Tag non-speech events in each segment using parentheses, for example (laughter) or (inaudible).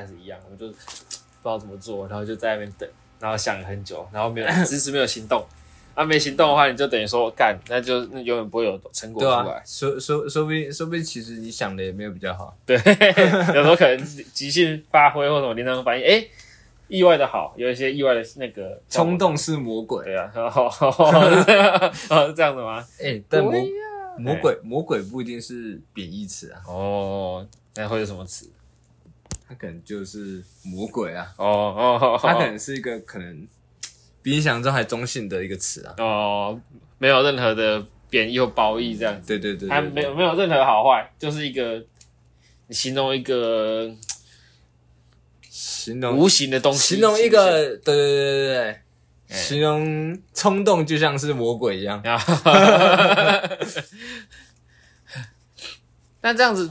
开始一样，我们就不知道怎么做，然后就在那边等，然后想了很久，然后没有 (coughs) 迟迟没有行动。啊，没行动的话，你就等于说干，那就那永远不会有成果出来。啊、说说说不定说不定，其实你想的也没有比较好。对，(laughs) 有时候可能即兴发挥或什么临场反应，哎、欸，意外的好，有一些意外的那个冲动是魔鬼。对啊，(laughs) 哦，是这样的吗？哎、欸，但魔魔鬼魔鬼不一定是贬义词啊。哦，那会是什么词？他可能就是魔鬼啊。哦哦，他可能是一个可能。比你想象中还中性的一个词啊！哦，没有任何的贬义或褒义这样子。对对对，对，它没有没有任何好坏，就是一个你形容一个形容无形的东西，形容一个对对对对对，形容冲动就像是魔鬼一样。(laughs) 但这样子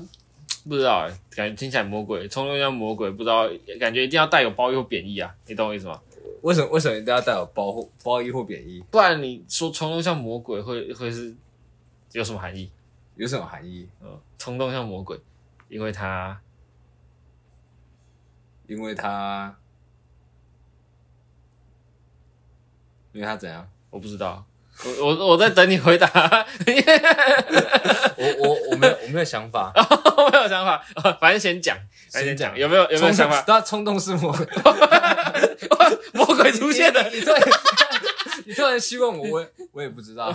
不知道哎，感觉听起来魔鬼冲动像魔鬼，不知道感觉一定要带有褒义或贬义啊？你懂我意思吗？为什么为什么一定要带有褒或褒义或贬义？不然你说冲动像魔鬼会会是有什么含义？有什么含义？嗯，冲动像魔鬼，因为他，因为他，因为他怎样？我不知道。我我我在等你回答。(laughs) 我我我没有我没有想法，我没有想法。(laughs) 反正先讲，先讲，有没有有没有想法？对啊，冲动是魔鬼，(laughs) 魔鬼出现的。你突然你突然希望我，我我也不知道。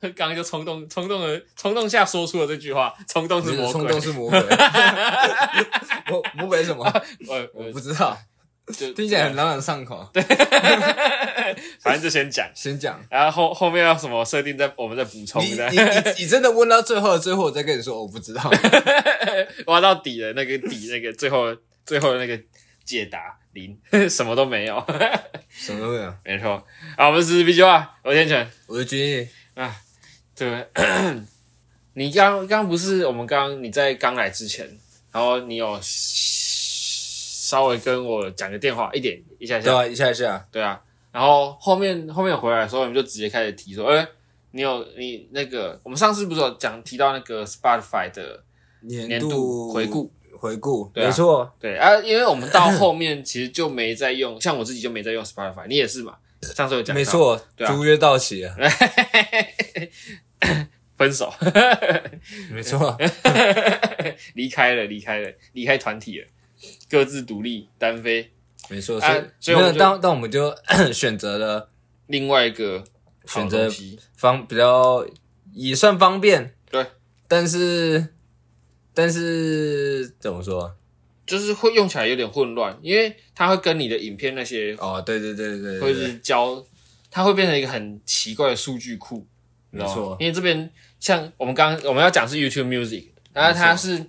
刚刚就冲动冲动的冲动下说出了这句话，冲动是魔鬼，冲动是魔鬼。魔魔鬼什么？我我不知道。就 (laughs) 听起来很朗朗上口，对，(laughs) 反正就先讲，先讲，然后后后面要什么设定再我们再补充。你你你，你真的问到最后的最后，我再跟你说，我不知道，(laughs) 挖到底了，那个底那个最后最后的那个解答零，什么都没有，什么都没有，没错。好，我们是 B 计划，我是天成，我是君毅啊。对，(clears throat) 你刚刚不是我们刚你在刚来之前，然后你有。稍微跟我讲个电话，一点一下下，对啊，一下一下，对啊。然后后面后面回来的时候，我们就直接开始提说，哎，你有你那个，我们上次不是有讲提到那个 Spotify 的年度回顾？回顾，对啊，没错，对。啊，因为我们到后面其实就没再用，(laughs) 像我自己就没再用 Spotify，你也是嘛？上次有讲，没错，对啊。租约到期了，(laughs) 分手，没错，(laughs) 离开了，离开了，离开团体了。各自独立单飞，没错，所以所以我们当当我们就 (coughs) 选择了另外一个选择方比较也算方便，对，但是但是怎么说，就是会用起来有点混乱，因为它会跟你的影片那些哦，对对对对，会是交，它会变成一个很奇怪的数据库，没错，因为这边像我们刚刚我们要讲是 YouTube Music，然后它是。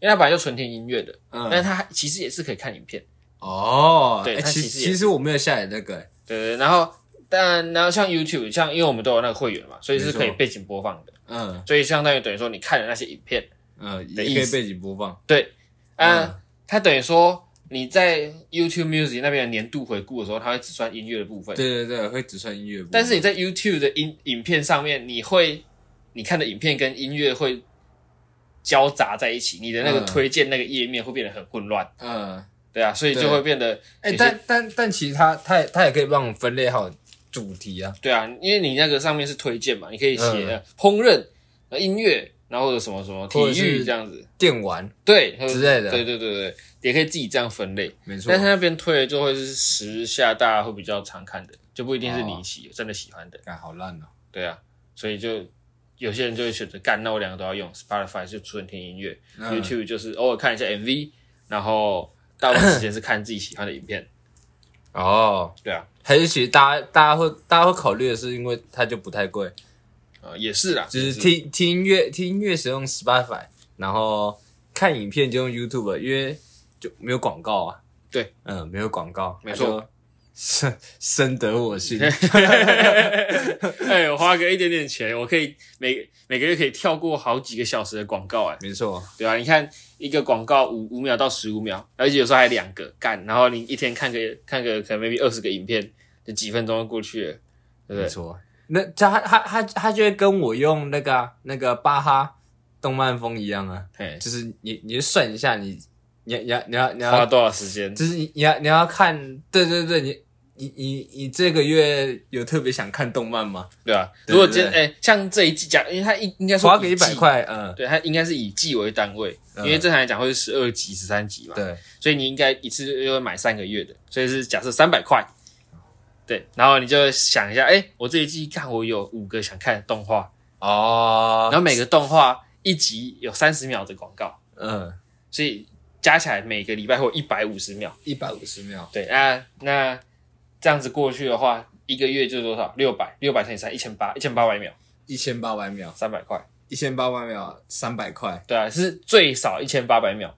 因为它本来就纯听音乐的，嗯，但是它其实也是可以看影片哦。对，它其实其实我没有下载那个，对对。然后，但然后像 YouTube，像因为我们都有那个会员嘛，所以是可以背景播放的，嗯。所以相当于等于说你看的那些影片，嗯，也可以背景播放。对，嗯，它等于说你在 YouTube Music 那边的年度回顾的时候，它会只算音乐的部分。对对对，会只算音乐部分。但是你在 YouTube 的音影片上面，你会你看的影片跟音乐会。交杂在一起，你的那个推荐那个页面会变得很混乱。嗯，对啊，所以就会变得。哎、欸，但但但其实它它它也可以帮我们分类好主题啊。对啊，因为你那个上面是推荐嘛，你可以写烹饪、音乐，然后或者什么什么体育这样子，电玩对之类的。对对对对，也可以自己这样分类。没错。但是那边推的就会是时下大家会比较常看的，就不一定是你喜、哦、真的喜欢的。哎，好烂哦。对啊，所以就。有些人就会选择干，那我两个都要用。Spotify 就纯听音乐、嗯、，YouTube 就是偶尔看一下 MV，然后大部分时间是看自己喜欢的影片。哦，对啊，还是其实大家大家会大家会考虑的是，因为它就不太贵。啊、呃，也是啦，就是听听音乐听音乐使用 Spotify，然后看影片就用 YouTube，因为就没有广告啊。对，嗯，没有广告，没错。深深得我心。(laughs) (laughs) 哎，我花个一点点钱，我可以每每个月可以跳过好几个小时的广告，哎，没错，对啊，你看一个广告五五秒到十五秒，而且有时候还两个干，然后你一天看个看个可能 maybe 二十个影片，就几分钟就过去了，对不对？没错，那他他他他就会跟我用那个那个巴哈动漫风一样啊，嘿，就是你你就算一下你你你要你要你要花多少时间？就是你你要你要看，对对对，你你你你这个月有特别想看动漫吗？对啊，如果今天哎，像这一季讲，因为它应应该说花个一百块，嗯，对，它应该是以季为单位，因为正常来讲会是十二集、十三集嘛，对，所以你应该一次就会买三个月的，所以是假设三百块。对，然后你就想一下，哎，我这一季看我有五个想看的动画。哦，然后每个动画一集有三十秒的广告，嗯，所以加起来每个礼拜会有一百五十秒，一百五十秒。对啊，那这样子过去的话，一个月就是多少？六百，六百乘以三，一千八，一千八百秒，一千八百秒，三百块，一千八百秒，三百块。对啊，是最少一千八百秒，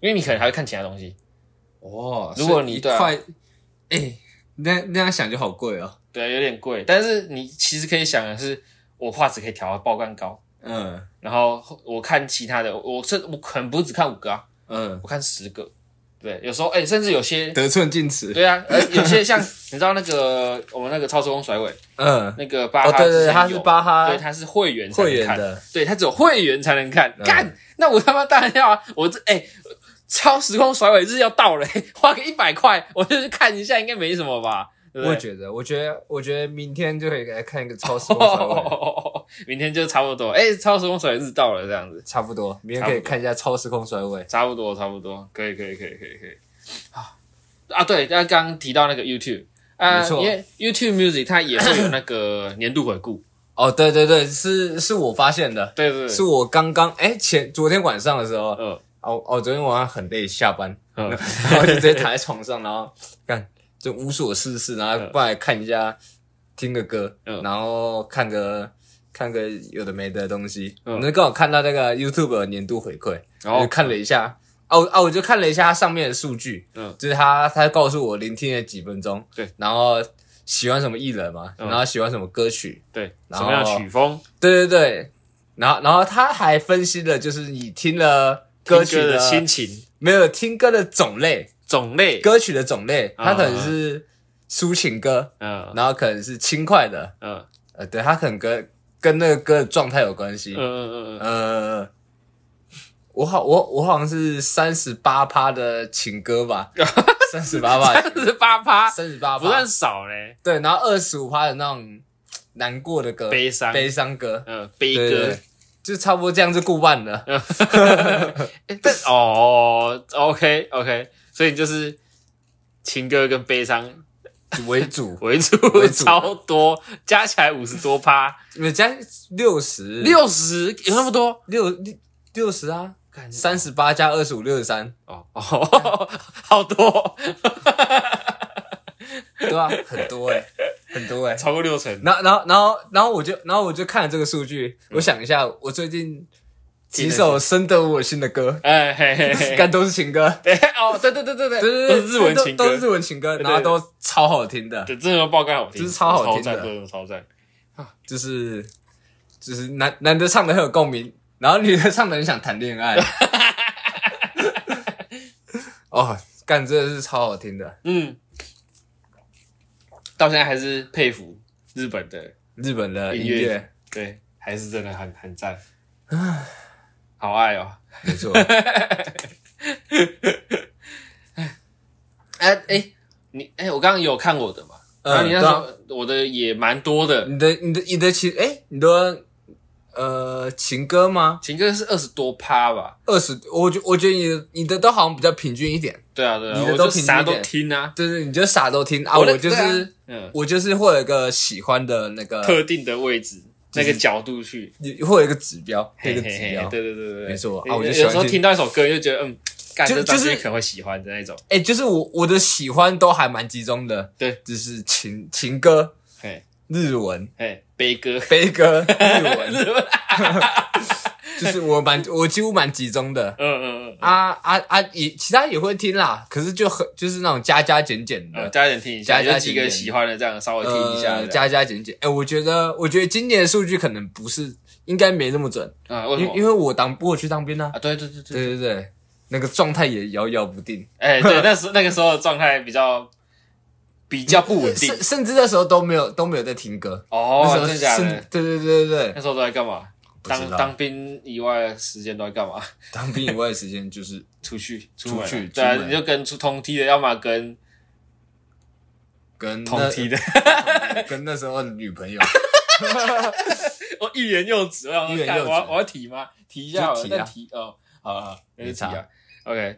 因为你可能还会看其他东西。哦，如果你一块，哎。那那样想就好贵哦，对，有点贵。但是你其实可以想的是，我画质可以调到爆干高，嗯，然后我看其他的，我是我可能不是只看五个啊，嗯，我看十个，对，有时候哎、欸，甚至有些得寸进尺，对啊，有些像你知道那个我们那个超时空甩尾，(laughs) 嗯，那个巴哈、哦，对对对，他是巴哈，对，他是会员才能看，的，对他只有会员才能看，干、嗯，那我他妈当然要啊，我这哎。欸超时空甩尾日要到了，花个一百块，我就去看一下，应该没什么吧？对不对？我觉得，我觉得，我觉得明天就可以来看一个超时空甩尾。(laughs) 哦、明天就差不多，哎、欸，超时空甩尾日到了，这样子，差不多，明天可以看一下超时空甩尾。差不多，差不多，可以，可以，可以，可以，可以。啊。啊，对，刚刚提到那个 YouTube 啊，没错，因为 YouTube Music 它也会有那个 (coughs) 年度回顾。哦，对对对，是是我发现的，对对对，是我刚刚哎前昨天晚上的时候，嗯。哦哦，昨天晚上很累，下班，嗯，(laughs) 然后就直接躺在床上，然后干就无所事事，然后过来看一下，听个歌，嗯，然后看个看个有的没的东西，嗯，那刚好看到那个 YouTube 的年度回馈，然后就看了一下，哦哦，我就看了一下它上面的数据，嗯，就是他他告诉我聆听了几分钟，对，然后喜欢什么艺人嘛，然后喜欢什么歌曲，对，什么样的曲风，对对对，然后然后他还分析了，就是你听了。歌曲的心情。没有听歌的种类，种类。歌曲的种类，它可能是抒情歌，嗯，然后可能是轻快的，嗯，呃，对，他可能跟跟那个歌的状态有关系，嗯嗯嗯嗯，呃，我好我我好像是三十八趴的情歌吧，(laughs) 三十八趴，三十八趴，三十八趴。不算少嘞，对，然后二十五趴的那种难过的歌，悲伤。悲伤歌，嗯，悲歌。就差不多这样就过半了，(laughs) 但哦，OK OK，所以就是情歌跟悲伤 (laughs) 为主为主，超多，加起来五十多趴，你加六十，六十有那么多？六六六十啊，三十八加二十五，六十三，哦哦，(laughs) 好多，(laughs) 对啊，很多哎、欸。很多哎、欸，超过六成。然后，然后，然后，然后我就，然后我就看了这个数据、嗯。我想一下，我最近几首深得我心的歌，哎嘿嘿嘿，干都是情歌。(laughs) 对哦，对对对对对，对都是日文情歌，都是日文情歌，然后都超好听的。对，真的爆肝好听，就是超好听的，真的超赞。啊！就是就是男男的唱的很有共鸣，然后女的唱的很想谈恋爱。(laughs) 哦，干，真的是超好听的，嗯。到现在还是佩服日本的日本的音乐，对，还是真的很很赞，好爱哦，没错。(laughs) 哎哎，你哎，我刚刚有看我的嘛？然后你那时候我的也蛮多的，你的你的你的情哎，你的呃情歌吗？情歌是二十多趴吧？二十，我觉我觉得你的你的都好像比较平均一点。对啊对啊，你的都平均，啥都听啊，对对，你就啥都听啊。我就是。嗯，我就是会有一个喜欢的那个特定的位置，那个角度去，你会有一个指标，一个指标，对对对对，没错啊。我就有时候听到一首歌，就觉得嗯，就就是可能会喜欢的那种。哎，就是我我的喜欢都还蛮集中的，对，就是情情歌，哎，日文，哎，悲歌，悲歌，日文，(laughs) 日文。就是我蛮我几乎蛮集中的，嗯嗯嗯。啊啊啊也其他也会听啦，可是就很就是那种加加减减的，加减听一下，加加几个喜欢的这样稍微听一下，加加减减。哎，我觉得我觉得今年的数据可能不是，应该没那么准。啊，为什么？因为我当过去当兵啊，啊对对对对对。对，那个状态也摇摇不定，哎对，那时 (laughs) 那个时候的状态比较比较不稳定，甚甚至那时候都没有都没有在听歌。哦，真的假的？对对对对对，那时候都在干嘛？当当兵以外的时间都在干嘛？(laughs) 当兵以外的时间就是 (laughs) 出去出去，对啊，你就跟出同梯的，要么跟跟同梯的，(laughs) 跟那时候的女朋友。我欲言又止，我想说，我要我要提吗？提一下，提啊，提哦，好好，那就提啊。OK，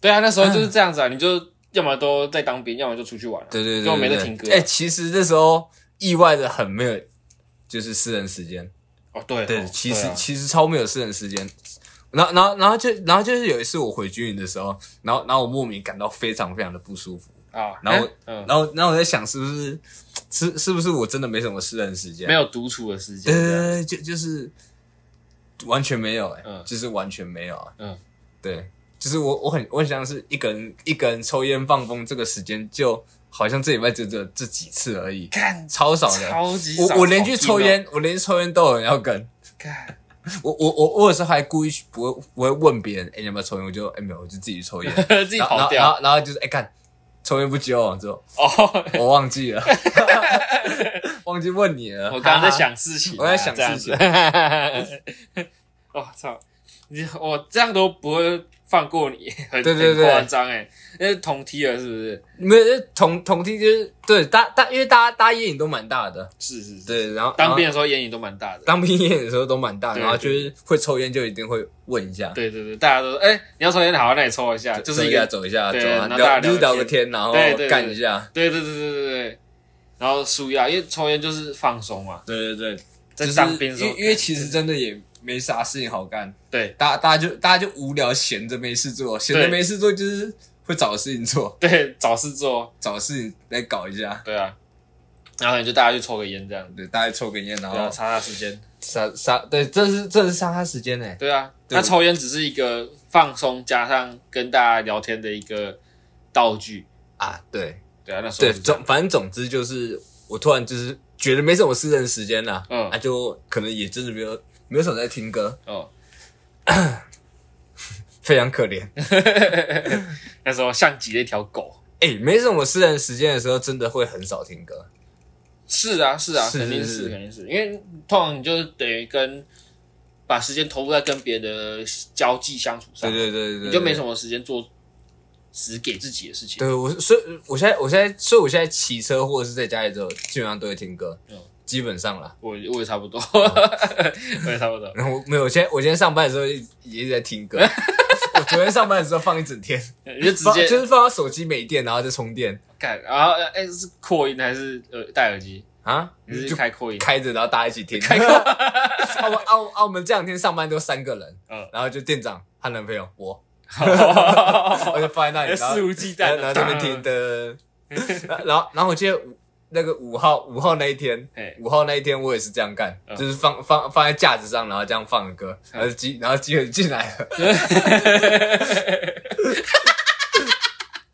对啊，那时候就是 (clears throat) 这样子啊，你就要么都在当兵，要么就出去玩，对对对，就没得听歌。哎，其实那时候意外的很没有，就是私人时间。哦，对对，其实其实超没有私人时间。然后然后然后就然后就是有一次我回军营的时候，然后然后我莫名感到非常非常的不舒服啊。然后然后然后我在想，是不是？是是不是我真的没什么私人时间，没有独处的时间？呃，就就是完全没有，哎，嗯，就是完全没有啊，嗯，对，就是我我很我很像是一个人一个人抽烟放风，这个时间就好像这礼拜就这这几次而已，干超少的，超级少。我我连去抽烟，我连去抽烟都有人要跟，干，我我我我有时候还故意不会不会问别人，哎，你要不要抽烟？我就哎没有，我就自己抽烟，(laughs) 自己跑掉，然后然后就是哎干。抽烟不揪之后，哦，我忘记了，(laughs) 忘记问你了。我刚刚在想事情，我在想事情。我 (laughs) 操，你我这样都不会放过你，(laughs) 很对对对，夸张诶，那是同梯了是不是？没有，同同梯就是对大大，因为大家大家烟瘾都蛮大的，是是是，对。然后当兵的时候烟瘾都蛮大的，当兵烟瘾的时候都蛮大，然后就是会抽烟就一定会问一下，对对对，大家都说，哎，你要抽烟好，那你抽一下，就是一个走一下，走啊，聊聊个天，然后干一下，对对对对对对，然后舒压，因为抽烟就是放松嘛，对对对，在当兵的时候，因为因为其实真的也。没啥事情好干，对，大大家就大家就无聊，闲着没事做，闲着没事做就是会找事情做，对，找事做，找事情来搞一下，对啊，然后你就大家去抽个烟这样，对，大家抽个烟，然后杀杀时间，杀杀，对，这是这是杀杀时间诶，对啊，那抽烟只是一个放松加上跟大家聊天的一个道具。啊，对，对啊，那时候对总反正总之就是我突然就是觉得没什么私人时间了，嗯，那就可能也真的没有。没有什么在听歌哦，(coughs) 非常可怜。(laughs) 那时候像极了一条狗。哎、欸，没什么私人时间的时候，真的会很少听歌。是啊，是啊，肯定是，肯定是，因为通常你就等于跟把时间投入在跟别人的交际相处上。对对对对，你就没什么时间做只给自己的事情。对我，所以我现在，我现在，所以我现在骑车或者是在家里之后，基本上都会听歌。嗯。基本上啦，我我也差不多，(laughs) 我也差不多。然后没有，我今天我今天上班的时候也一直在听歌。(laughs) 我昨天上班的时候放一整天，你就直接就是放到手机没电，然后再充电。看，然后哎，是扩音还是呃戴耳机啊？你是开扩音开着，然后大家一起听。开扩。澳门澳澳门这两天上班都三个人，嗯，然后就店长和男朋友我，(laughs) 我就放在那里，肆无忌惮，然后那边听的。然后然后我记得。那个五号五号那一天，五号那一天我也是这样干，就是放放放在架子上，然后这样放歌，然后机然后机合进来了，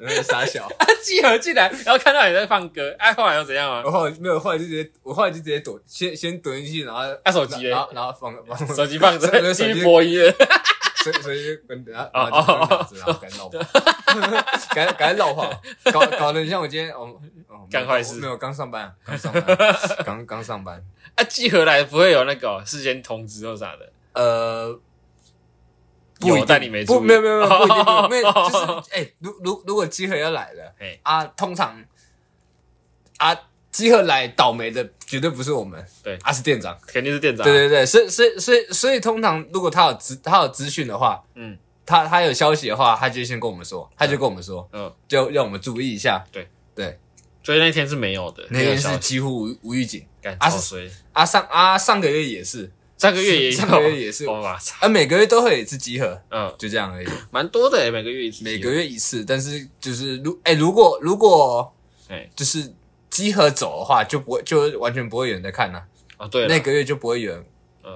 (laughs) 傻小，机合进来，然后看到你在放歌，哎，后来又怎样啊？我后来没有，后来就直接我后来就直接躲，先先躲进去，然后按手机，然后然后放放手机放着，手机播音乐，所以 (laughs) 所以就跟然后然后就然后赶紧绕跑，赶赶紧绕跑，搞搞得像我今天哦。干坏事？没有，刚上班，刚上班，刚 (laughs) 刚上班。啊，寄回来不会有那个事先通知或啥的？呃，有，但你没注意。没有没有没有，不一定因为，就是 (laughs) 哎，如如如果集合要来了，哎啊，通常啊，集合来倒霉的绝对不是我们，对，啊是店长，肯定是店长。对对对，所以所以所以所以通常如果他有资他有资讯的话，嗯，他他有消息的话，他就先跟我们说，他就跟我们说，嗯，就让我们注意一下。对。对。所以那天是没有的，那天是几乎无无预警。啊是啊上啊上个月也是，上个月也上个月也是，(laughs) 啊每个月都会有一次集合，嗯，就这样而已，蛮多的诶，每个月一次，每个月一次，但是就是如哎如果如果哎。就是集合走的话，就不会就完全不会有人在看呐，啊对，那个月就不会有人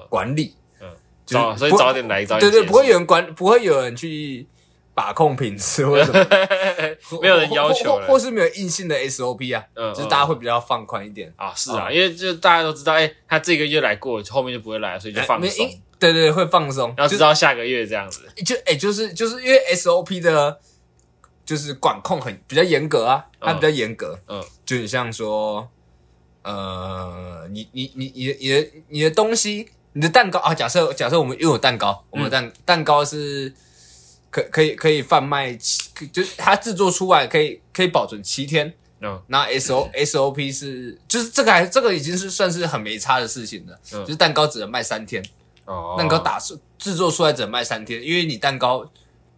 管理，嗯，早所以早点来早点，对对，不会有人管，不会有人去。把控品质 (laughs) 或者什么，(laughs) 没有人要求了，或是没有硬性的 SOP 啊，嗯，就是大家会比较放宽一点。啊，是啊，因为就大家都知道，哎，他这个月来过，后面就不会来，所以就放松，对对，会放松，要知道下个月这样子，就哎，就是就是因为 SOP 的，就是管控很比较严格啊，它比较严格，嗯，就你像说，呃，你你你你你的你的东西，你的蛋糕啊，假设假设我们拥有蛋糕，我们蛋蛋糕是。可可以可以贩卖，就是它制作出来可以可以保存七天。嗯，那 S O S O P 是就是这个还这个已经是算是很没差的事情了，嗯、就是蛋糕只能卖三天。哦，蛋糕打制制作出来只能卖三天，因为你蛋糕。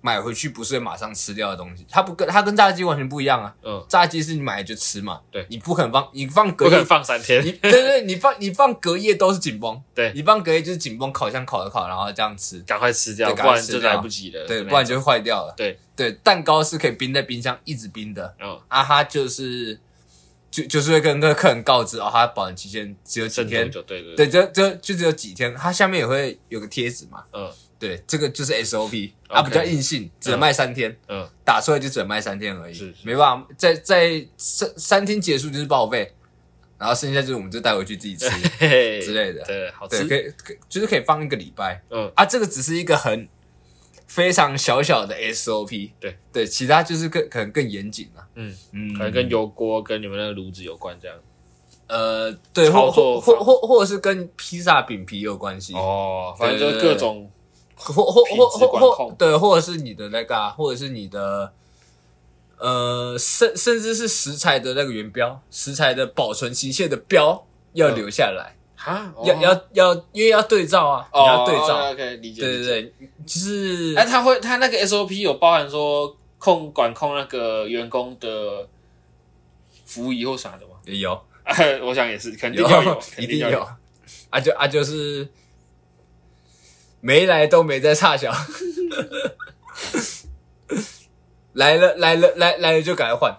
买回去不是会马上吃掉的东西，它不跟它跟炸鸡完全不一样啊。嗯，炸鸡是你买来就吃嘛。对，你不可能放，你放隔夜放三天。对对对，你放你放隔夜都是紧绷。(laughs) 对，你放隔夜就是紧绷，烤箱烤一烤，然后这样吃，赶快吃掉，不然就来不及了。对，不然就会坏掉了。对对，蛋糕是可以冰在冰箱一直冰的。嗯，啊，哈就是就就是会跟那个客人告知哦，它保存期限只有几天。对对对，就就就只有几天，它下面也会有个贴纸嘛。嗯。对，这个就是 SOP，它比较硬性，只能卖三天。嗯，打出来就只能卖三天而已，是没办法，在在三三天结束就是报废，然后剩下就是我们就带回去自己吃之类的。对，好吃，可以可就是可以放一个礼拜。嗯啊，这个只是一个很非常小小的 SOP。对对，其他就是更可能更严谨了。嗯嗯，可能跟油锅跟你们那个炉子有关这样。呃，对，或或或或或者是跟披萨饼皮有关系。哦，反正就是各种。(laughs) 或或或或或对，或者是你的那个、啊，或者是你的，呃，甚甚至是食材的那个原标，食材的保存期限的标要留下来啊，要要要，因为要对照啊，你要对照，OK，理解，对对对，就是，哎，他会他那个 SOP 有包含说控管控那个员工的服仪或啥的吗？也有，(laughs) 我想也是，肯定要有，一定要有，啊就啊就是。没来都没在差小，(laughs) 来了来了来来了就赶快换，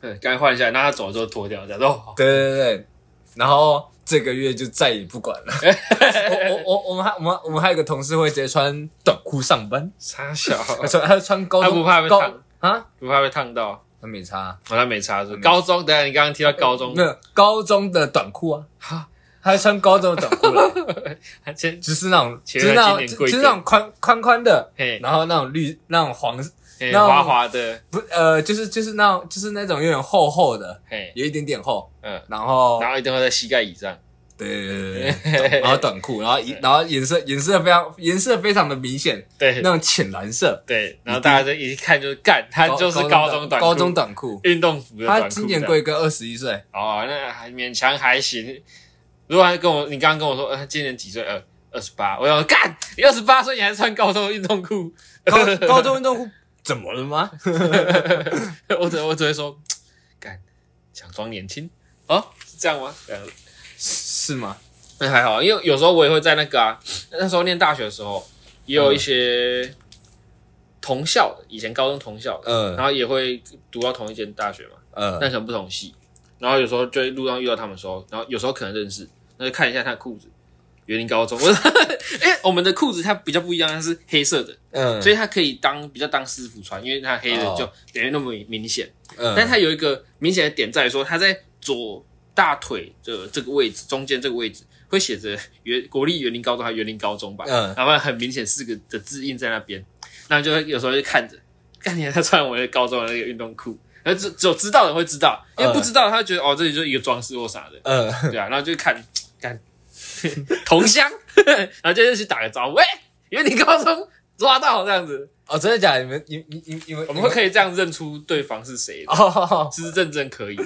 对，赶快换一下，那他走的时候脱掉，这样子。对对对，然后这个月就再也不管了。(laughs) 我我我我们还我们我们还有个同事会直接穿短裤上班，差小，(laughs) 他穿他穿高，他不怕被烫啊？不怕被烫到？他没差，他没差是高中。等下你刚刚提到高中，没有高中的短裤啊？哈。他穿高中的短裤了，前只是那种，就是那种，就是那种宽宽宽的，然后那种绿，那种黄，那种滑滑的，不，呃，就是就是那种，就是那种有点厚厚的，有一点点厚，嗯，然后然后一定会在膝盖以上，对对对，(laughs) 然后短裤，然后一然后颜色颜色非常颜色非常的明显，对，那种浅蓝色，对，然后大家就一看就是干，他就是高中短高中短裤，运动服的，他今年贵哥二十一岁，哦，那还勉强还行。如果还跟我，你刚刚跟我说，呃，他今年几岁？呃，二十八。我要干，你二十八岁，你还穿高中运动裤？高高中运动裤怎么了吗？(laughs) 我只我只会说，干，想装年轻哦，是这样吗？这样是吗？那还好，因为有时候我也会在那个啊，那时候念大学的时候，也有一些同校的，以前高中同校的，嗯，然后也会读到同一间大学嘛，嗯，但可能不同系，然后有时候就路上遇到他们的时候，然后有时候可能认识。那就看一下他的裤子，园林高中。我说，哎，我们的裤子它比较不一样，它是黑色的，嗯，所以它可以当比较当师傅穿，因为它黑的就点那么明显。嗯，但它有一个明显的点在于说，它在左大腿的这个位置中间这个位置会写着园国立园林高中还是园林高中吧？嗯，然后很明显四个的字印在那边，那就会有时候就看着，看见他穿我的高中的那个运动裤。而只只有知道的人会知道，因为不知道他觉得哦，这里就是一个装饰或啥的，嗯，(laughs) 对啊，然后就看看同乡，(laughs) 然后就去打个招呼，喂，因为你高中抓到这样子，哦，真的假的？你们你你你你们我们会可以这样认出对方是谁的，哦，(laughs) 是认真可以的。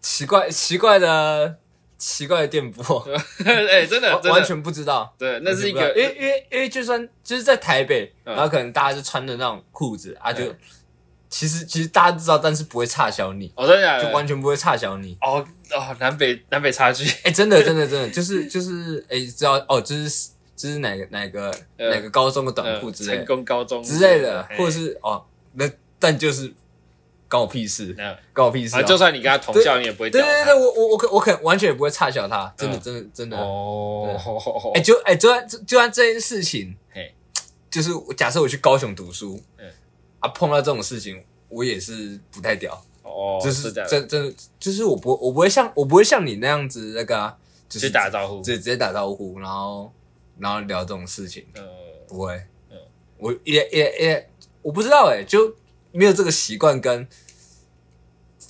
奇怪奇怪的奇怪的电波，哎，真的完全不知道，对，那是一个，因为因为因为就算就是在台北，然后可能大家就穿的那种裤子啊，就。其实其实大家知道，但是不会差小你，哦，真的，就完全不会差小你。哦哦，南北南北差距，(laughs) 哎，真的 (laughs) 真的真的，就是就是，哎，知道哦，这是这是哪个哪个哪个高中的短裤之类，成功高中之类的，或者是哦，那但就是关我屁事，关我屁事。就算你跟他同校，你也不会。对对对，我我我可我可完全也不会差小他，真的真的真的。哦，哎，就哎，就算就算这件事情，嘿，就是假设我去高雄读书，嗯。啊，碰到这种事情，我也是不太屌。哦，就是真真就是我不我不会像我不会像你那样子那个、啊，直接打招呼，直接直接打招呼，然后然后聊这种事情，呃，不会，嗯，我也也也我不知道哎，就没有这个习惯，跟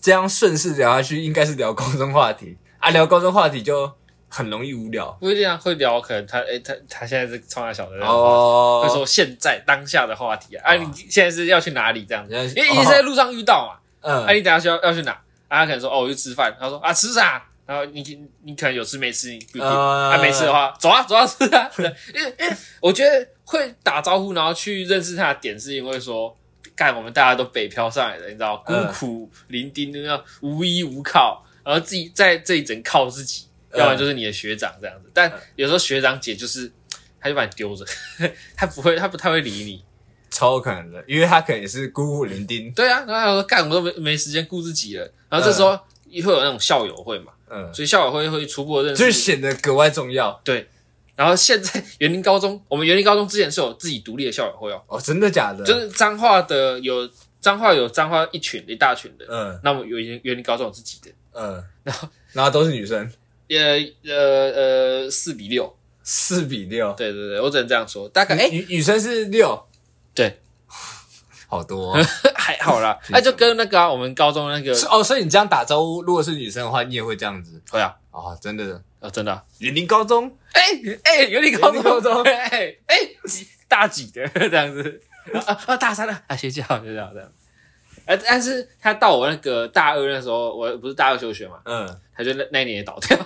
这样顺势聊下去，应该是聊高中话题。啊，聊高中话题就很容易无聊。不一定啊，会聊可能他哎、欸、他他现在是创下小的哦，会说现在当下的话题啊，啊你现在是要去哪里这样子？因为你是在路上遇到嘛，嗯，哎、啊、你等下需要要去哪？啊他可能说哦我去吃饭，他说啊吃啥？然后你你可能有吃没吃你不一定，啊没吃的话走啊走啊吃啊，(laughs) 因为因为我觉得会打招呼然后去认识他的点是因为说。干，我们大家都北漂上来的，你知道，孤苦伶仃的，要无依无靠，然后自己在这一整靠自己，要不然就是你的学长这样子。但有时候学长姐就是，他就把你丢着，(laughs) 他不会，他不太会理你，超可能的，因为他可能也是孤苦伶仃。对啊，然后他说干，我都没没时间顾自己了。然后这时候会有那种校友会嘛，嗯，所以校友会会初步认识，就显得格外重要。对。然后现在 (laughs) 园林高中，我们园林高中之前是有自己独立的校友会哦。哦，真的假的？就是彰化的有彰化有彰化一群一大群的，嗯，那么有员员林高中有自己的，嗯，然后然后都是女生，呃呃呃四比六，四比六，对对对，我只能这样说，大概哎女女生是六，对，(laughs) 好多还好啦，(laughs) 那就跟那个我们高中那个哦，所以你这样打招呼，如果是女生的话，你也会这样子，会啊，啊，真的。啊，真的、啊，园林高中，哎哎，园林高中，哎哎，几大几的？(laughs) 这样子，啊啊，大三了，啊，学姐好，学姐好这样，哎，但是他到我那个大二那时候，我不是大二休学嘛，嗯，他就那那年也倒掉，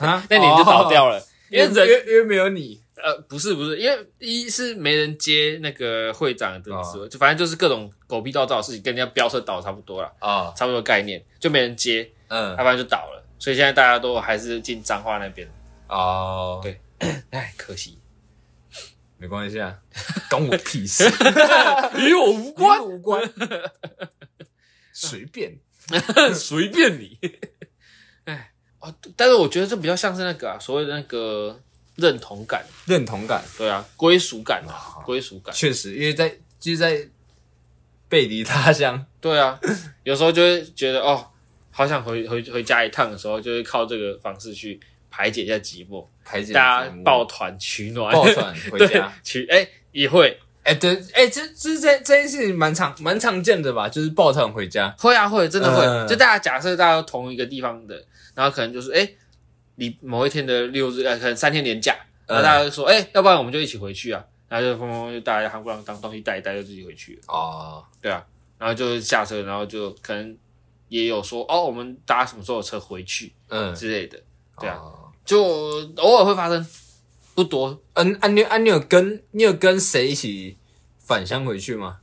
啊，(laughs) 那年就倒掉了，因为人因为没有你，呃，不是不是，因为一是没人接那个会长的职位，就反正就是各种狗屁倒灶的事情，跟人家飙车倒差不多了，啊，差不多概念，就没人接，嗯，要不然就倒了。所以现在大家都还是进彰化那边。哦。对，(coughs) 哎，可惜，没关系啊，(laughs) 关我屁事，(laughs) 与我无关，无关，随便，(laughs) 随便你。哎，哦，但是我觉得这比较像是那个啊，所谓的那个认同感，认同感，对啊，归属感啊，归属感，确实，因为在就是在背离他乡，对啊，有时候就会觉得哦。好想回回回家一趟的时候，就会靠这个方式去排解一下寂寞，排解大家抱团取暖，抱团回家。(laughs) 取哎、欸、也会。哎、欸、对哎、欸、这这这这件事情蛮常蛮常见的吧？就是抱团回家，会啊会真的会，嗯、就大家假设大家都同一个地方的，然后可能就是哎你、欸、某一天的六日，呃可能三天年假，然后大家就说哎、要不然我们就一起回去啊，然后就疯疯就大家韩国人当东西带一带就自己回去了哦，对啊，然后就下车，然后就可能。也有说哦，我们搭什么时候的车回去，嗯之类的，对啊，就偶尔会发生，不多。嗯，啊你啊你有跟你有跟谁一起返乡回去吗？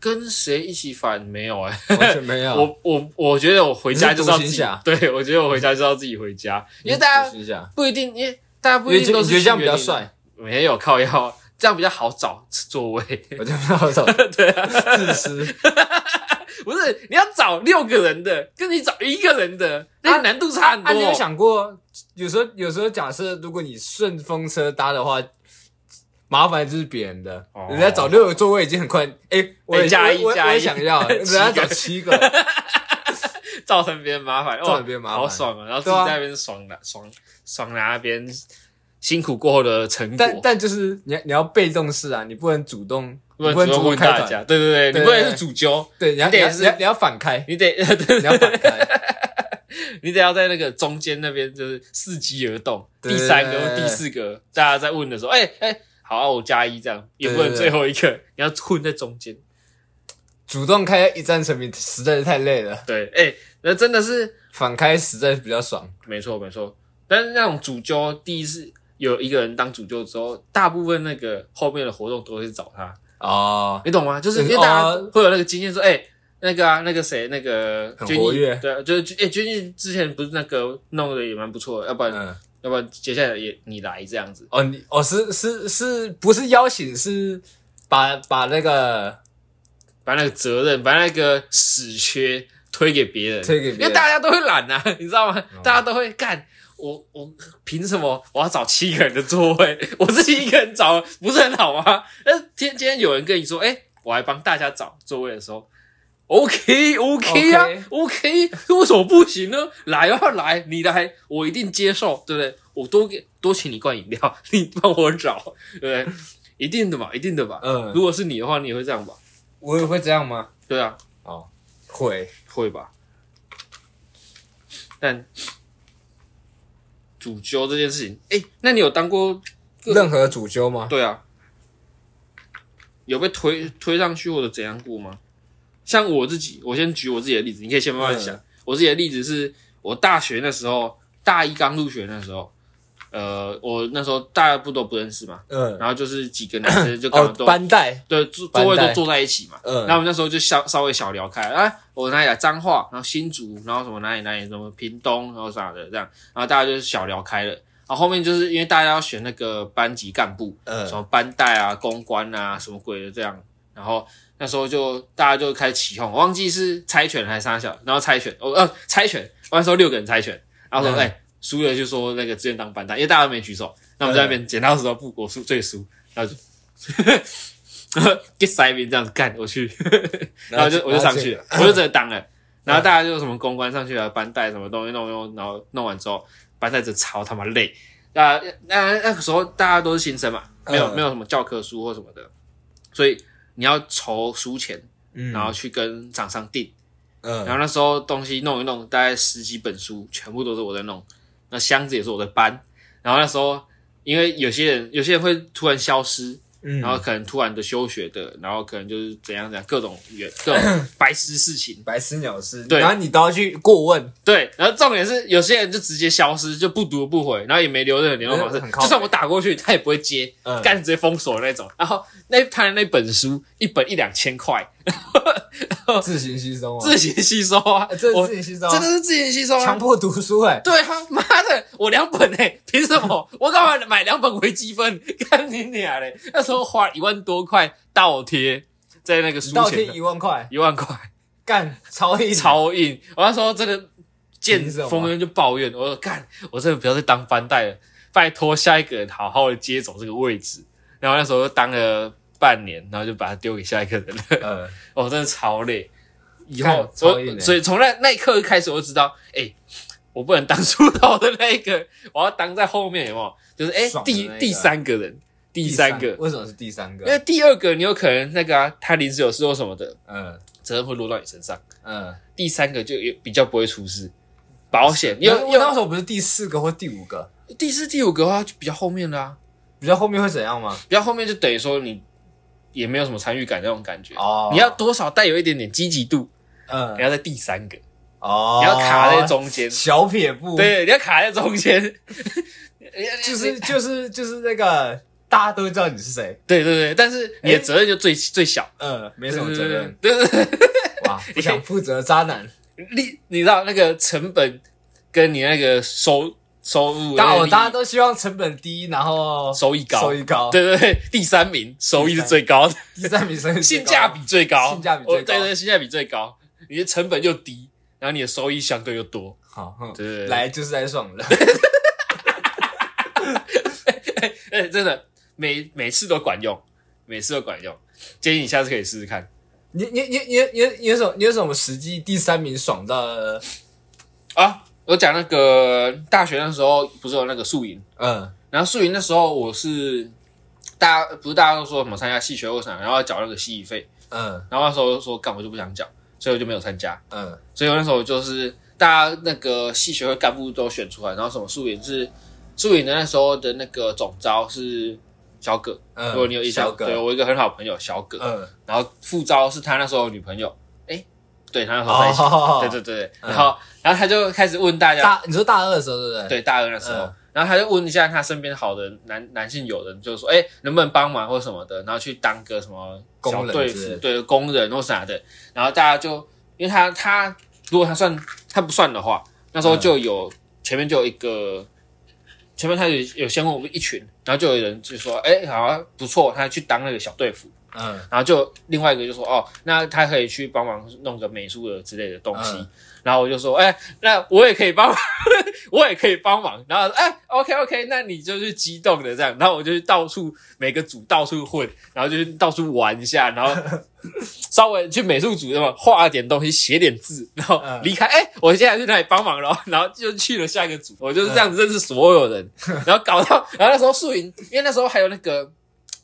跟谁一起返？没有哎，完全没有。(laughs) 我我我觉得我回家就是要自己，对，我觉得我回家就是要自己回家，因为大家不一定，因为大家不一定都是觉得这样比较帅，没有靠腰，这样比较好找座位，我这样比较好找，(laughs) 对啊，自私。不是，你要找六个人的，跟你找一个人的，那难度差很多。啊啊啊、你有想过，有时候有时候假设，如果你顺风车搭的话，麻烦就是别人的。哦、人家找六个座位已经很快。哎、欸，我也加一加一，想要 (laughs) 人家找七个，(laughs) 造成别人麻烦，(laughs) 造成别人麻烦，好爽啊！然后自己在那边爽的、啊、爽爽拿那边辛苦过后的成果。但但就是你你要被动式啊，你不能主动。不能主动问大家，对对对，你不能是主揪，对，你得是你要反开，你得 (laughs) 对，你要反开，(laughs) 你得要在那个中间那边就是伺机而动，第三个、第四个，大家在问的时候，哎哎，好，我加一这样，也不能最后一个，你要混在中间，(laughs) 主动开一战成名实在是太累了，对，哎，那真的是反开实在是比较爽，没错没错，但是那种主揪第一次有一个人当主揪之后，大部分那个后面的活动都会找他。哦，你懂吗？就是因为大家会有那个经验，说，哎，那个啊，那个谁，那个很活跃，对啊，就是哎，最近之前不是那个弄的也蛮不错的，要不然，要不然接下来也你来这样子。哦，你哦是是是不是邀请？是把把那个把那个责任，把那个死缺推给别人，推给别人，因为大家都会懒呐，你知道吗？大家都会干。我我凭什么我要找七个人的座位？(laughs) 我自己一个人找不是很好吗？那今天今天有人跟你说，哎、欸，我还帮大家找座位的时候，OK OK 啊 OK，OK，为什么不行呢？来啊来，你来，我一定接受，对不对？我多给多请你灌饮料，(laughs) 你帮我找，对不对？一定的嘛，一定的吧。嗯，如果是你的话，你也会这样吧？我也会这样吗？对啊，哦，会会吧，但。主揪这件事情，哎、欸，那你有当过任何主揪吗？对啊，有被推推上去或者怎样过吗？像我自己，我先举我自己的例子，你可以先慢慢想。嗯、我自己的例子是我大学那时候，大一刚入学那时候。呃，我那时候大家不都不认识嘛，嗯，然后就是几个男生就刚好都、哦、班带，对，座座位都坐在一起嘛，嗯，然后我们那时候就稍稍微小聊开，哎、啊，我哪里来彰化，然后新竹，然后什么哪里哪里什么屏东，然后啥的这样，然后大家就是小聊开了，然后后面就是因为大家要选那个班级干部，嗯，什么班带啊、公关啊，什么鬼的这样，然后那时候就大家就开始起哄，我忘记是猜拳还是啥小，然后猜拳，哦，呃，猜拳，我那时候六个人猜拳，然后说，哎、嗯。欸输了就说那个志愿当班带，因为大家都没举手。那我们在那边剪刀石头布，我输最输，然后就 (laughs) get 塞边这样子干过去，(laughs) 然后就我就上去了，我就真的当了。然后大家就什么公关上去了，班带什么东西弄弄，然后弄完之后，班带就超他妈累。那那那个时候大家都是新生嘛，没有没有什么教科书或什么的，所以你要筹书钱，然后去跟厂商订。嗯，然后那时候东西弄一弄，大概十几本书，全部都是我在弄。那箱子也是我在搬，然后那时候因为有些人有些人会突然消失，嗯，然后可能突然的休学的，然后可能就是怎样怎样各种原各种 (coughs) 白痴事情，白痴鸟事，对，然后你都要去过问，对，然后重点是有些人就直接消失，就不读不回，然后也没留任何联络方式，就算我打过去他也不会接，嗯，干直接封锁的那种，然后那他的那本书一本一两千块。自行吸收啊！自行吸收啊！这是自行吸收，真的是自行吸收啊！强迫读书哎！对啊，妈的，我两本哎，凭什么？我干嘛买两本微积分？干你娘嘞！那时候花一万多块倒贴在那个书前，倒贴一万块，一万块，干超硬超硬！我那时候真的见风人就抱怨，我说干，我真的不要再当班带了，拜托下一个人好好的接走这个位置。然后那时候就当了。半年，然后就把它丢给下一个人了。嗯，(laughs) 哦，真的超累。以后，所以，所以从那那一刻开始，我就知道，哎，我不能当出头的那一个，我要当在后面，有没有？就是哎，第第三个人，第三个，为什么是第三个？因为第二个你有可能那个啊，他临时有事或什么的，嗯，责任会落到你身上。嗯，第三个就有比较不会出事，保险。因为因为那时候不是第四个或第五个，第四、第五个的话就比较后面啦。比较后面会怎样吗？比较后面就等于说你。也没有什么参与感那种感觉。哦，你要多少带有一点点积极度，嗯，你要在第三个。哦，你要卡在中间。小撇步，对，你要卡在中间，(laughs) 就是就是就是那个大家都会知道你是谁，对对对，但是你的责任就最 (laughs) 最小，嗯，没什么责任，对对对，哇，不想负责渣男，(laughs) 你你知道那个成本跟你那个收。收入，大家都希望成本低，然后收益高，收益高，对对对，第三名收益是最高的，第三名收益性价比最高，性价比最高，对对，性价比最高，你的成本又低，然后你的收益相对又多，好，对，来就是在爽了，(laughs) 哎，真的，每每次都管用，每次都管用，建议你下次可以试试看。你你你你你你有什么你有什么实际第三名爽到啊？我讲那个大学那时候不是有那个宿营，嗯，然后宿营那时候我是大家不是大家都说什么参加系学会啥，然后要缴那个系费，嗯，然后那时候就说干我就不想缴，所以我就没有参加，嗯，所以我那时候就是大家那个系学会干部都选出来，然后什么宿营是宿营的那时候的那个总招是小葛，嗯，如果你有印象，对我一个很好朋友小葛，嗯，然后副招是他那时候女朋友。对，他那时候在一起，哦、对对对，嗯、然后然后他就开始问大家，大你说大二的时候对不对？对，大二的时候，嗯、然后他就问一下他身边好的男男性友人，就是说，哎，能不能帮忙或什么的，然后去当个什么小队辅，对，工人或啥的，然后大家就，因为他他如果他算他不算的话，那时候就有、嗯、前面就有一个，前面他有有先问我们一群，然后就有人就说，哎，好像不错，他去当那个小队辅。嗯，然后就另外一个就说哦，那他可以去帮忙弄个美术的之类的东西。嗯、然后我就说，哎，那我也可以帮忙，(laughs) 我也可以帮忙。然后哎，OK OK，那你就是激动的这样。然后我就到处每个组到处混，然后就是到处玩一下，然后 (laughs) 稍微去美术组那么画点东西，写点字，然后离开。哎、嗯，我现在去那里帮忙了，然后就去了下一个组。我就是这样子认识所有人，嗯、然后搞到，然后那时候素云，因为那时候还有那个。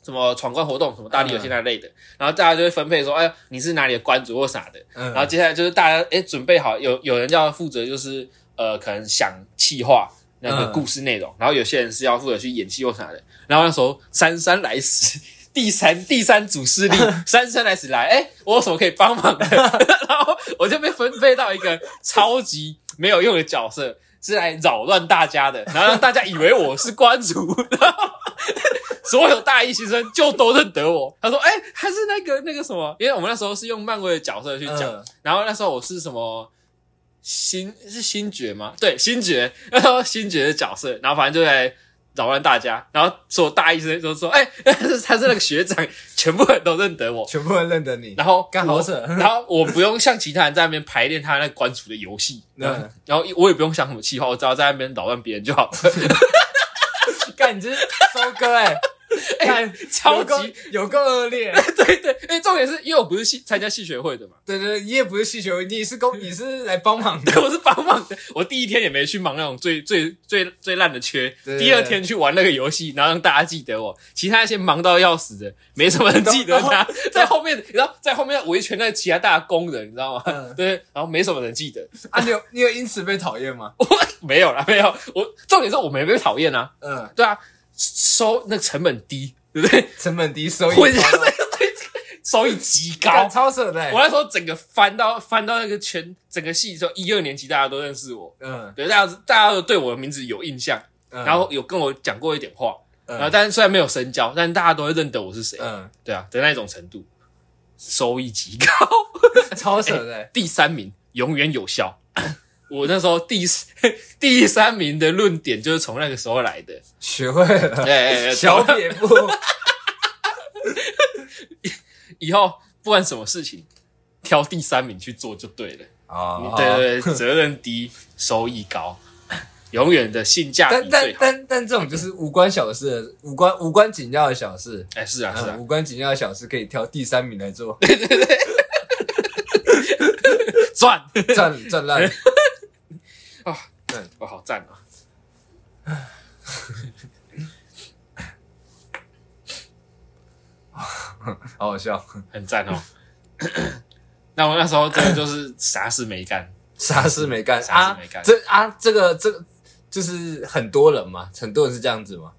什么闯关活动，什么大力游戏那类的，嗯、然后大家就会分配说，哎，你是哪里的关主或啥的，嗯、然后接下来就是大家哎准备好，有有人要负责就是呃可能想企划，那个故事内容，然后有些人是要负责去演戏或啥的。然后那时候姗姗来迟，(laughs) 第三第三组势力 (laughs) 姗姗来迟来，哎，我有什么可以帮忙的？(laughs) 然后我就被分配到一个超级没有用的角色，是来扰乱大家的，然后让大家以为我是关主，然后所有大一新生就都认得我。(laughs) 他说：“哎，他是那个那个什么？因为我们那时候是用漫威的角色去讲，然后那时候我是什么？”星是星爵吗？对，星爵，然后星爵的角色，然后反正就在扰乱大家，然后所有大一生都说：“哎、欸，(laughs) 他是那个学长，全部人都认得我，全部人认得你。”然后刚好是，然后我不用像其他人在那边排练他那个关主的游戏，嗯，然后我也不用想什么气话，我只要在那边扰乱别人就好了。(laughs) 你这是收割哎。哎，超级有够恶劣！(laughs) 对对，哎，重点是因为我不是系参加系学会的嘛。对对，你也不是系学会，你是公，你是来帮忙的。(laughs) 对，我是帮忙的。我第一天也没去忙那种最最最最烂的缺，第二天去玩那个游戏，然后让大家记得我。其他那些忙到要死的，没什么人记得他。在后面，然后在后面围圈那其他大工人，你知道吗？对，然后没什么人记得。啊，你有你有因此被讨厌吗？(laughs) 我没有啦，没有。我重点是我没被讨厌啊。嗯，对啊。收那个成本低，对不对？成本低，收益高，收益极高，超扯的。我那时候整个翻到翻到那个全整个系，说一二年级大家都认识我，嗯，对，大家大家都对我的名字有印象，嗯、然后有跟我讲过一点话，嗯、然后但是虽然没有深交，但是大家都会认得我是谁，嗯，对啊，的那种程度，收益极高，(laughs) 超扯的、欸。(laughs) 第三名永远有效。我那时候第 (laughs) 第三名的论点就是从那个时候来的，学会了，对，小撇步，(laughs) 以后不管什么事情，挑第三名去做就对了啊！对对对，责任低，收益高，(laughs) 永远的性价比但。但但但这种就是无关小事，无关无关紧要的小事。哎，是啊是啊，无关紧要的小事可以挑第三名来做。对对对，赚赚赚烂。啊，对，我好赞啊！(laughs) 好好笑，很赞哦。(coughs) 那我那时候真的就是啥事没干，(laughs) 啥事没干，啥事没干。这啊，这个这个就是很多人嘛，很多人是这样子嘛。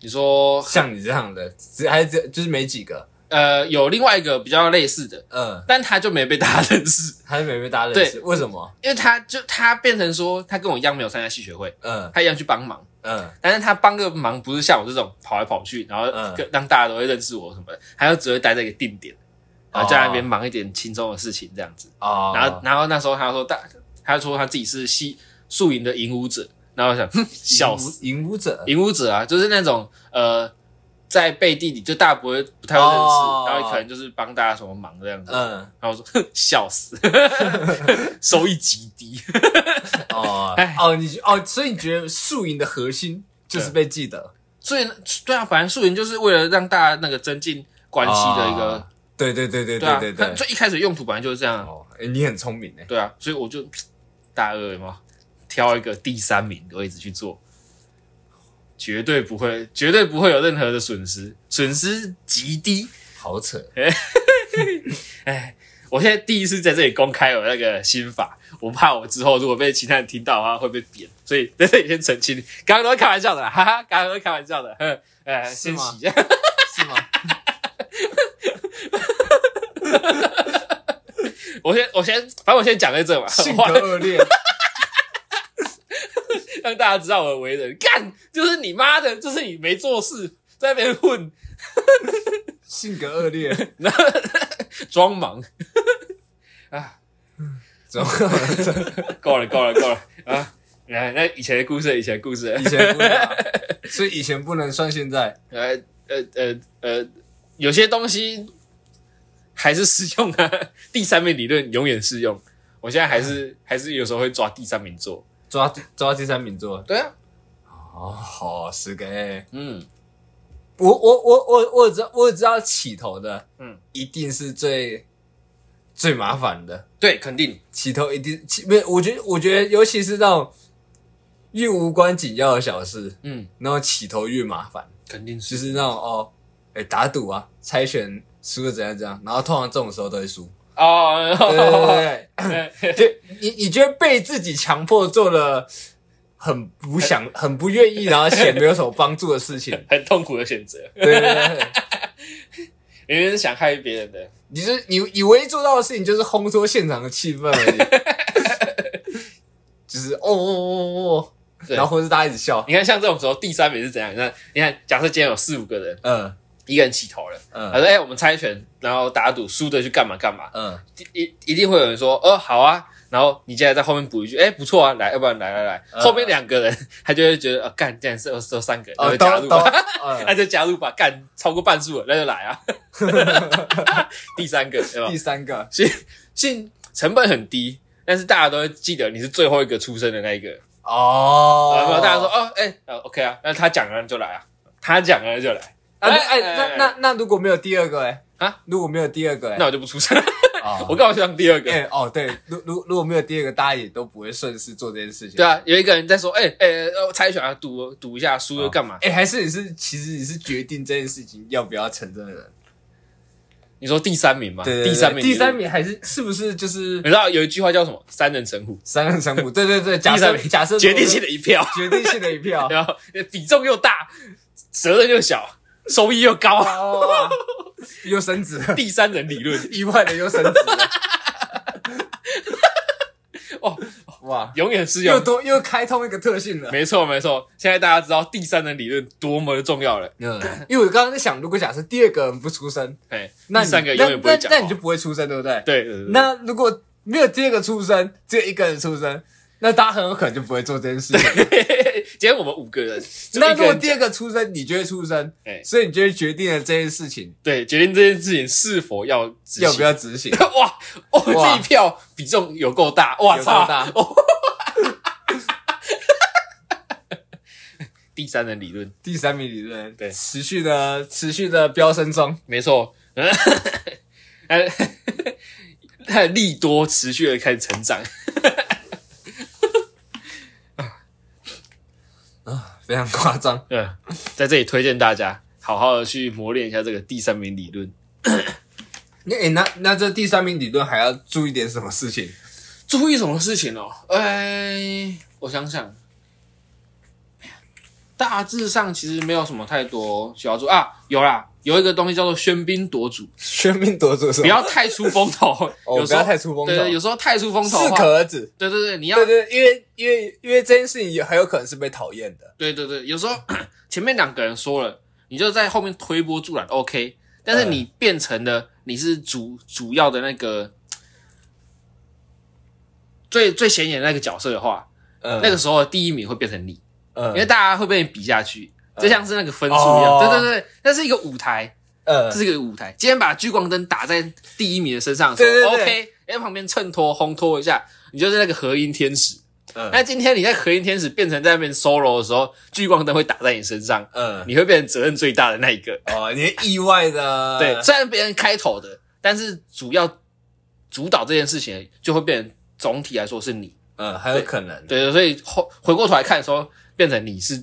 你说像你这样的，只还只就是没几个。呃，有另外一个比较类似的，嗯，但他就没被大家认识，他就没被大家认识，为什么？因为他就他变成说，他跟我一样没有参加系学会，嗯，他一样去帮忙，嗯，但是他帮个忙不是像我这种跑来跑去，然后跟让大家都会认识我什么的，他就只会待在一个定点，然后在那边忙一点轻松的事情这样子，哦，然后然后那时候他说大，他说他自己是戏宿营的引舞者，然后我想，哼，笑死，引武者，引舞者啊，就是那种呃。在背地里，就大家不会不太会认识，oh, 然后可能就是帮大家什么忙这样子。嗯，然后我说哼，笑死，(laughs) 收益极低。哦，(laughs) 哦，你哦，所以你觉得宿营的核心就是被记得？所以对啊，反正宿营就是为了让大家那个增进关系的一个。Oh, 对对对对对对对。最一开始用途本来就是这样。哦，哎，你很聪明哎。对啊，所以我就大二嘛，挑一个第三名的位置去做。绝对不会，绝对不会有任何的损失，损失极低，好扯。(laughs) 哎，我现在第一次在这里公开我那个心法，我怕我之后如果被其他人听到的话会被扁，所以在这里先澄清。刚刚都是开玩笑的，哈哈，刚刚都是开玩笑的。哎、呃，先洗一下，是吗？(laughs) 我先，我先，反正我先讲在这嘛。性格恶劣。让大家知道我的为人，干就是你妈的，就是你没做事，在那边混，(laughs) 性格恶劣，然后装忙啊，装够了够了够了啊！来，那以前的故事，以前的故事，以前的故事，啊，所以以前不能算现在。呃呃呃呃，有些东西还是适用啊，第三名理论永远适用。我现在还是、嗯、还是有时候会抓第三名做。抓抓第三名做，对啊，哦，好，是个，嗯，我我我我我知道，我知道起头的，嗯，一定是最最麻烦的，对，肯定。起头一定起，没有，我觉得我觉得尤其是那种越无关紧要的小事，嗯，然后起头越麻烦，肯定是，就是那种哦，哎，打赌啊，猜拳输了怎样怎样，然后通常这种时候都会输。哦，对对对，就你你觉得被自己强迫做了很不想、很不愿意，然后且没有什么帮助的事情，很痛苦的选择。对对对，明明是想害别人的，你是你你唯一做到的事情就是烘托现场的气氛而已，就是哦哦哦哦，然后或者是大家一直笑。你看，像这种时候，第三名是怎样？你看，你看，假设今天有四五个人，嗯。一个人起头了，嗯，他说：“哎、欸，我们猜拳，然后打赌，输的去干嘛干嘛。”嗯，一一定会有人说：“哦，好啊。”然后你接下来在后面补一句：“哎、欸，不错啊，来，要不然来来来。嗯”后面两个人 (laughs) 他就会觉得：“哦，干，竟然是二十三个就加入吧，那 (laughs) 就加入吧，干超过半数了，那就来啊。(laughs) ”第三个，对吧？第三个，所以，成本很低，但是大家都会记得你是最后一个出生的那一个哦。然后大家说：“哦，哎、欸、，OK 啊，那他讲了就来啊，他讲了就来。”啊，哎、欸欸，那那那如果没有第二个哎，啊，如果没有第二个哎，那我就不出声。(laughs) 我刚好想第二个。哎，哦，对，如如如果没有第二个，大家也都不会顺势做这件事情。对啊，有一个人在说，哎、欸、哎、欸，猜拳啊，赌赌一下，输了干嘛？哎、欸，还是你是其实你是决定这件事情要不要成真的人？你说第三名吗？对，对，对，第三名，第三名还是是不是就是？你知道有一句话叫什么？三人成虎，三人成虎。对对对，假设假设决定性的一票，决定性的一票，(laughs) 然后比重又大，责任又小。收益又高，哦、又升值。(laughs) 第三人理论，意外的又升值。哦，哇，永远是有又多又开通一个特性了。没错，没错。现在大家知道第三人理论多么的重要了。嗯，因为我刚刚在想，如果假设第二个人不出声，哎，那第三个永远不会讲，那你就不会出声，对不对？对，对，对。那如果没有第二个出声，只有一个人出声。那大家很有可能就不会做这件事。情。(laughs) 今天我们五个人，那如果第二个出生，你就会出生，哎，所以你就会决定了这件事情，对，决定这件事情是否要执行，要不要执行？(laughs) 哇，哦，这一票比重有够大，哇，有够大！(laughs) 第三人理论，第三名理论，对，持续的，持续的飙升中，没错，呃，它的利多持续的开始成长。非常夸张，(laughs) 对，在这里推荐大家好好的去磨练一下这个第三名理论。(coughs) 那、欸、那那这第三名理论还要注意点什么事情？注意什么事情哦？哎、欸，我想想，大致上其实没有什么太多需要注意啊。有啦，有一个东西叫做喧宾夺主，喧宾夺主是？不要太出风头，(laughs) 有时候太出风头，对，对，有时候太出风头，适可而止。对对对，你要对对，因为因为因为这件事情也很有可能是被讨厌的。对对对，有时候 (coughs) 前面两个人说了，你就在后面推波助澜，OK。但是你变成了你是主主要的那个最最显眼的那个角色的话，呃，那个时候第一名会变成你，呃，因为大家会被你比下去。就像是那个分数一样，哦、对对对，那是一个舞台，呃，这是一个舞台。今天把聚光灯打在第一名的身上的时候，对对对，OK，在旁边衬托烘托一下，你就是那个和音天使。嗯，那今天你在和音天使变成在那边 solo 的时候，聚光灯会打在你身上，嗯，你会变成责任最大的那一个。哦，你意外的，(laughs) 对，虽然别人开头的，但是主要主导这件事情就会变成总体来说是你。嗯，还有可能，对对，所以后回过头来看的时候，变成你是。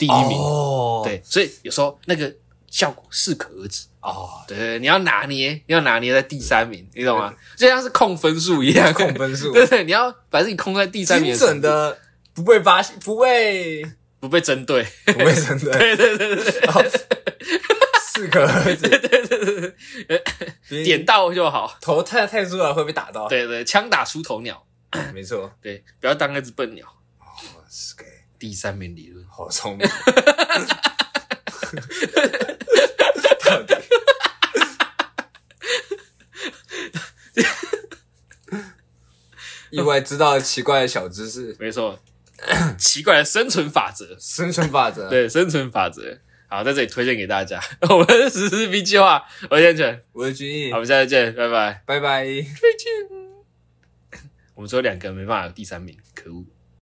第一名，oh. 对，所以有时候那个效果适可而止哦。Oh. 对，对，你要拿捏，你要拿捏在第三名，你懂吗？就像是控分数一样，控分数。(laughs) 对，对对，你要把自己控在第三名，精准的，不被发现，不被不被针对，不被针对。(laughs) 对对对对对，适可而止。对对对对，点到就好。头太太出来会被打到。对，对对，枪打出头鸟，没错。对，不要当那只笨鸟。哦，是给第三名理论。好聪明，(laughs) 到底。(laughs) 意外知道奇怪的小知识，没错，奇怪的生存法则，生存法则，对，生存法则。好，在这里推荐给大家，我们的实施 B 计划，我是天全，我是君毅，好，我们下次见，拜拜，拜拜，再见。我们只有两个没办法有第三名，可恶。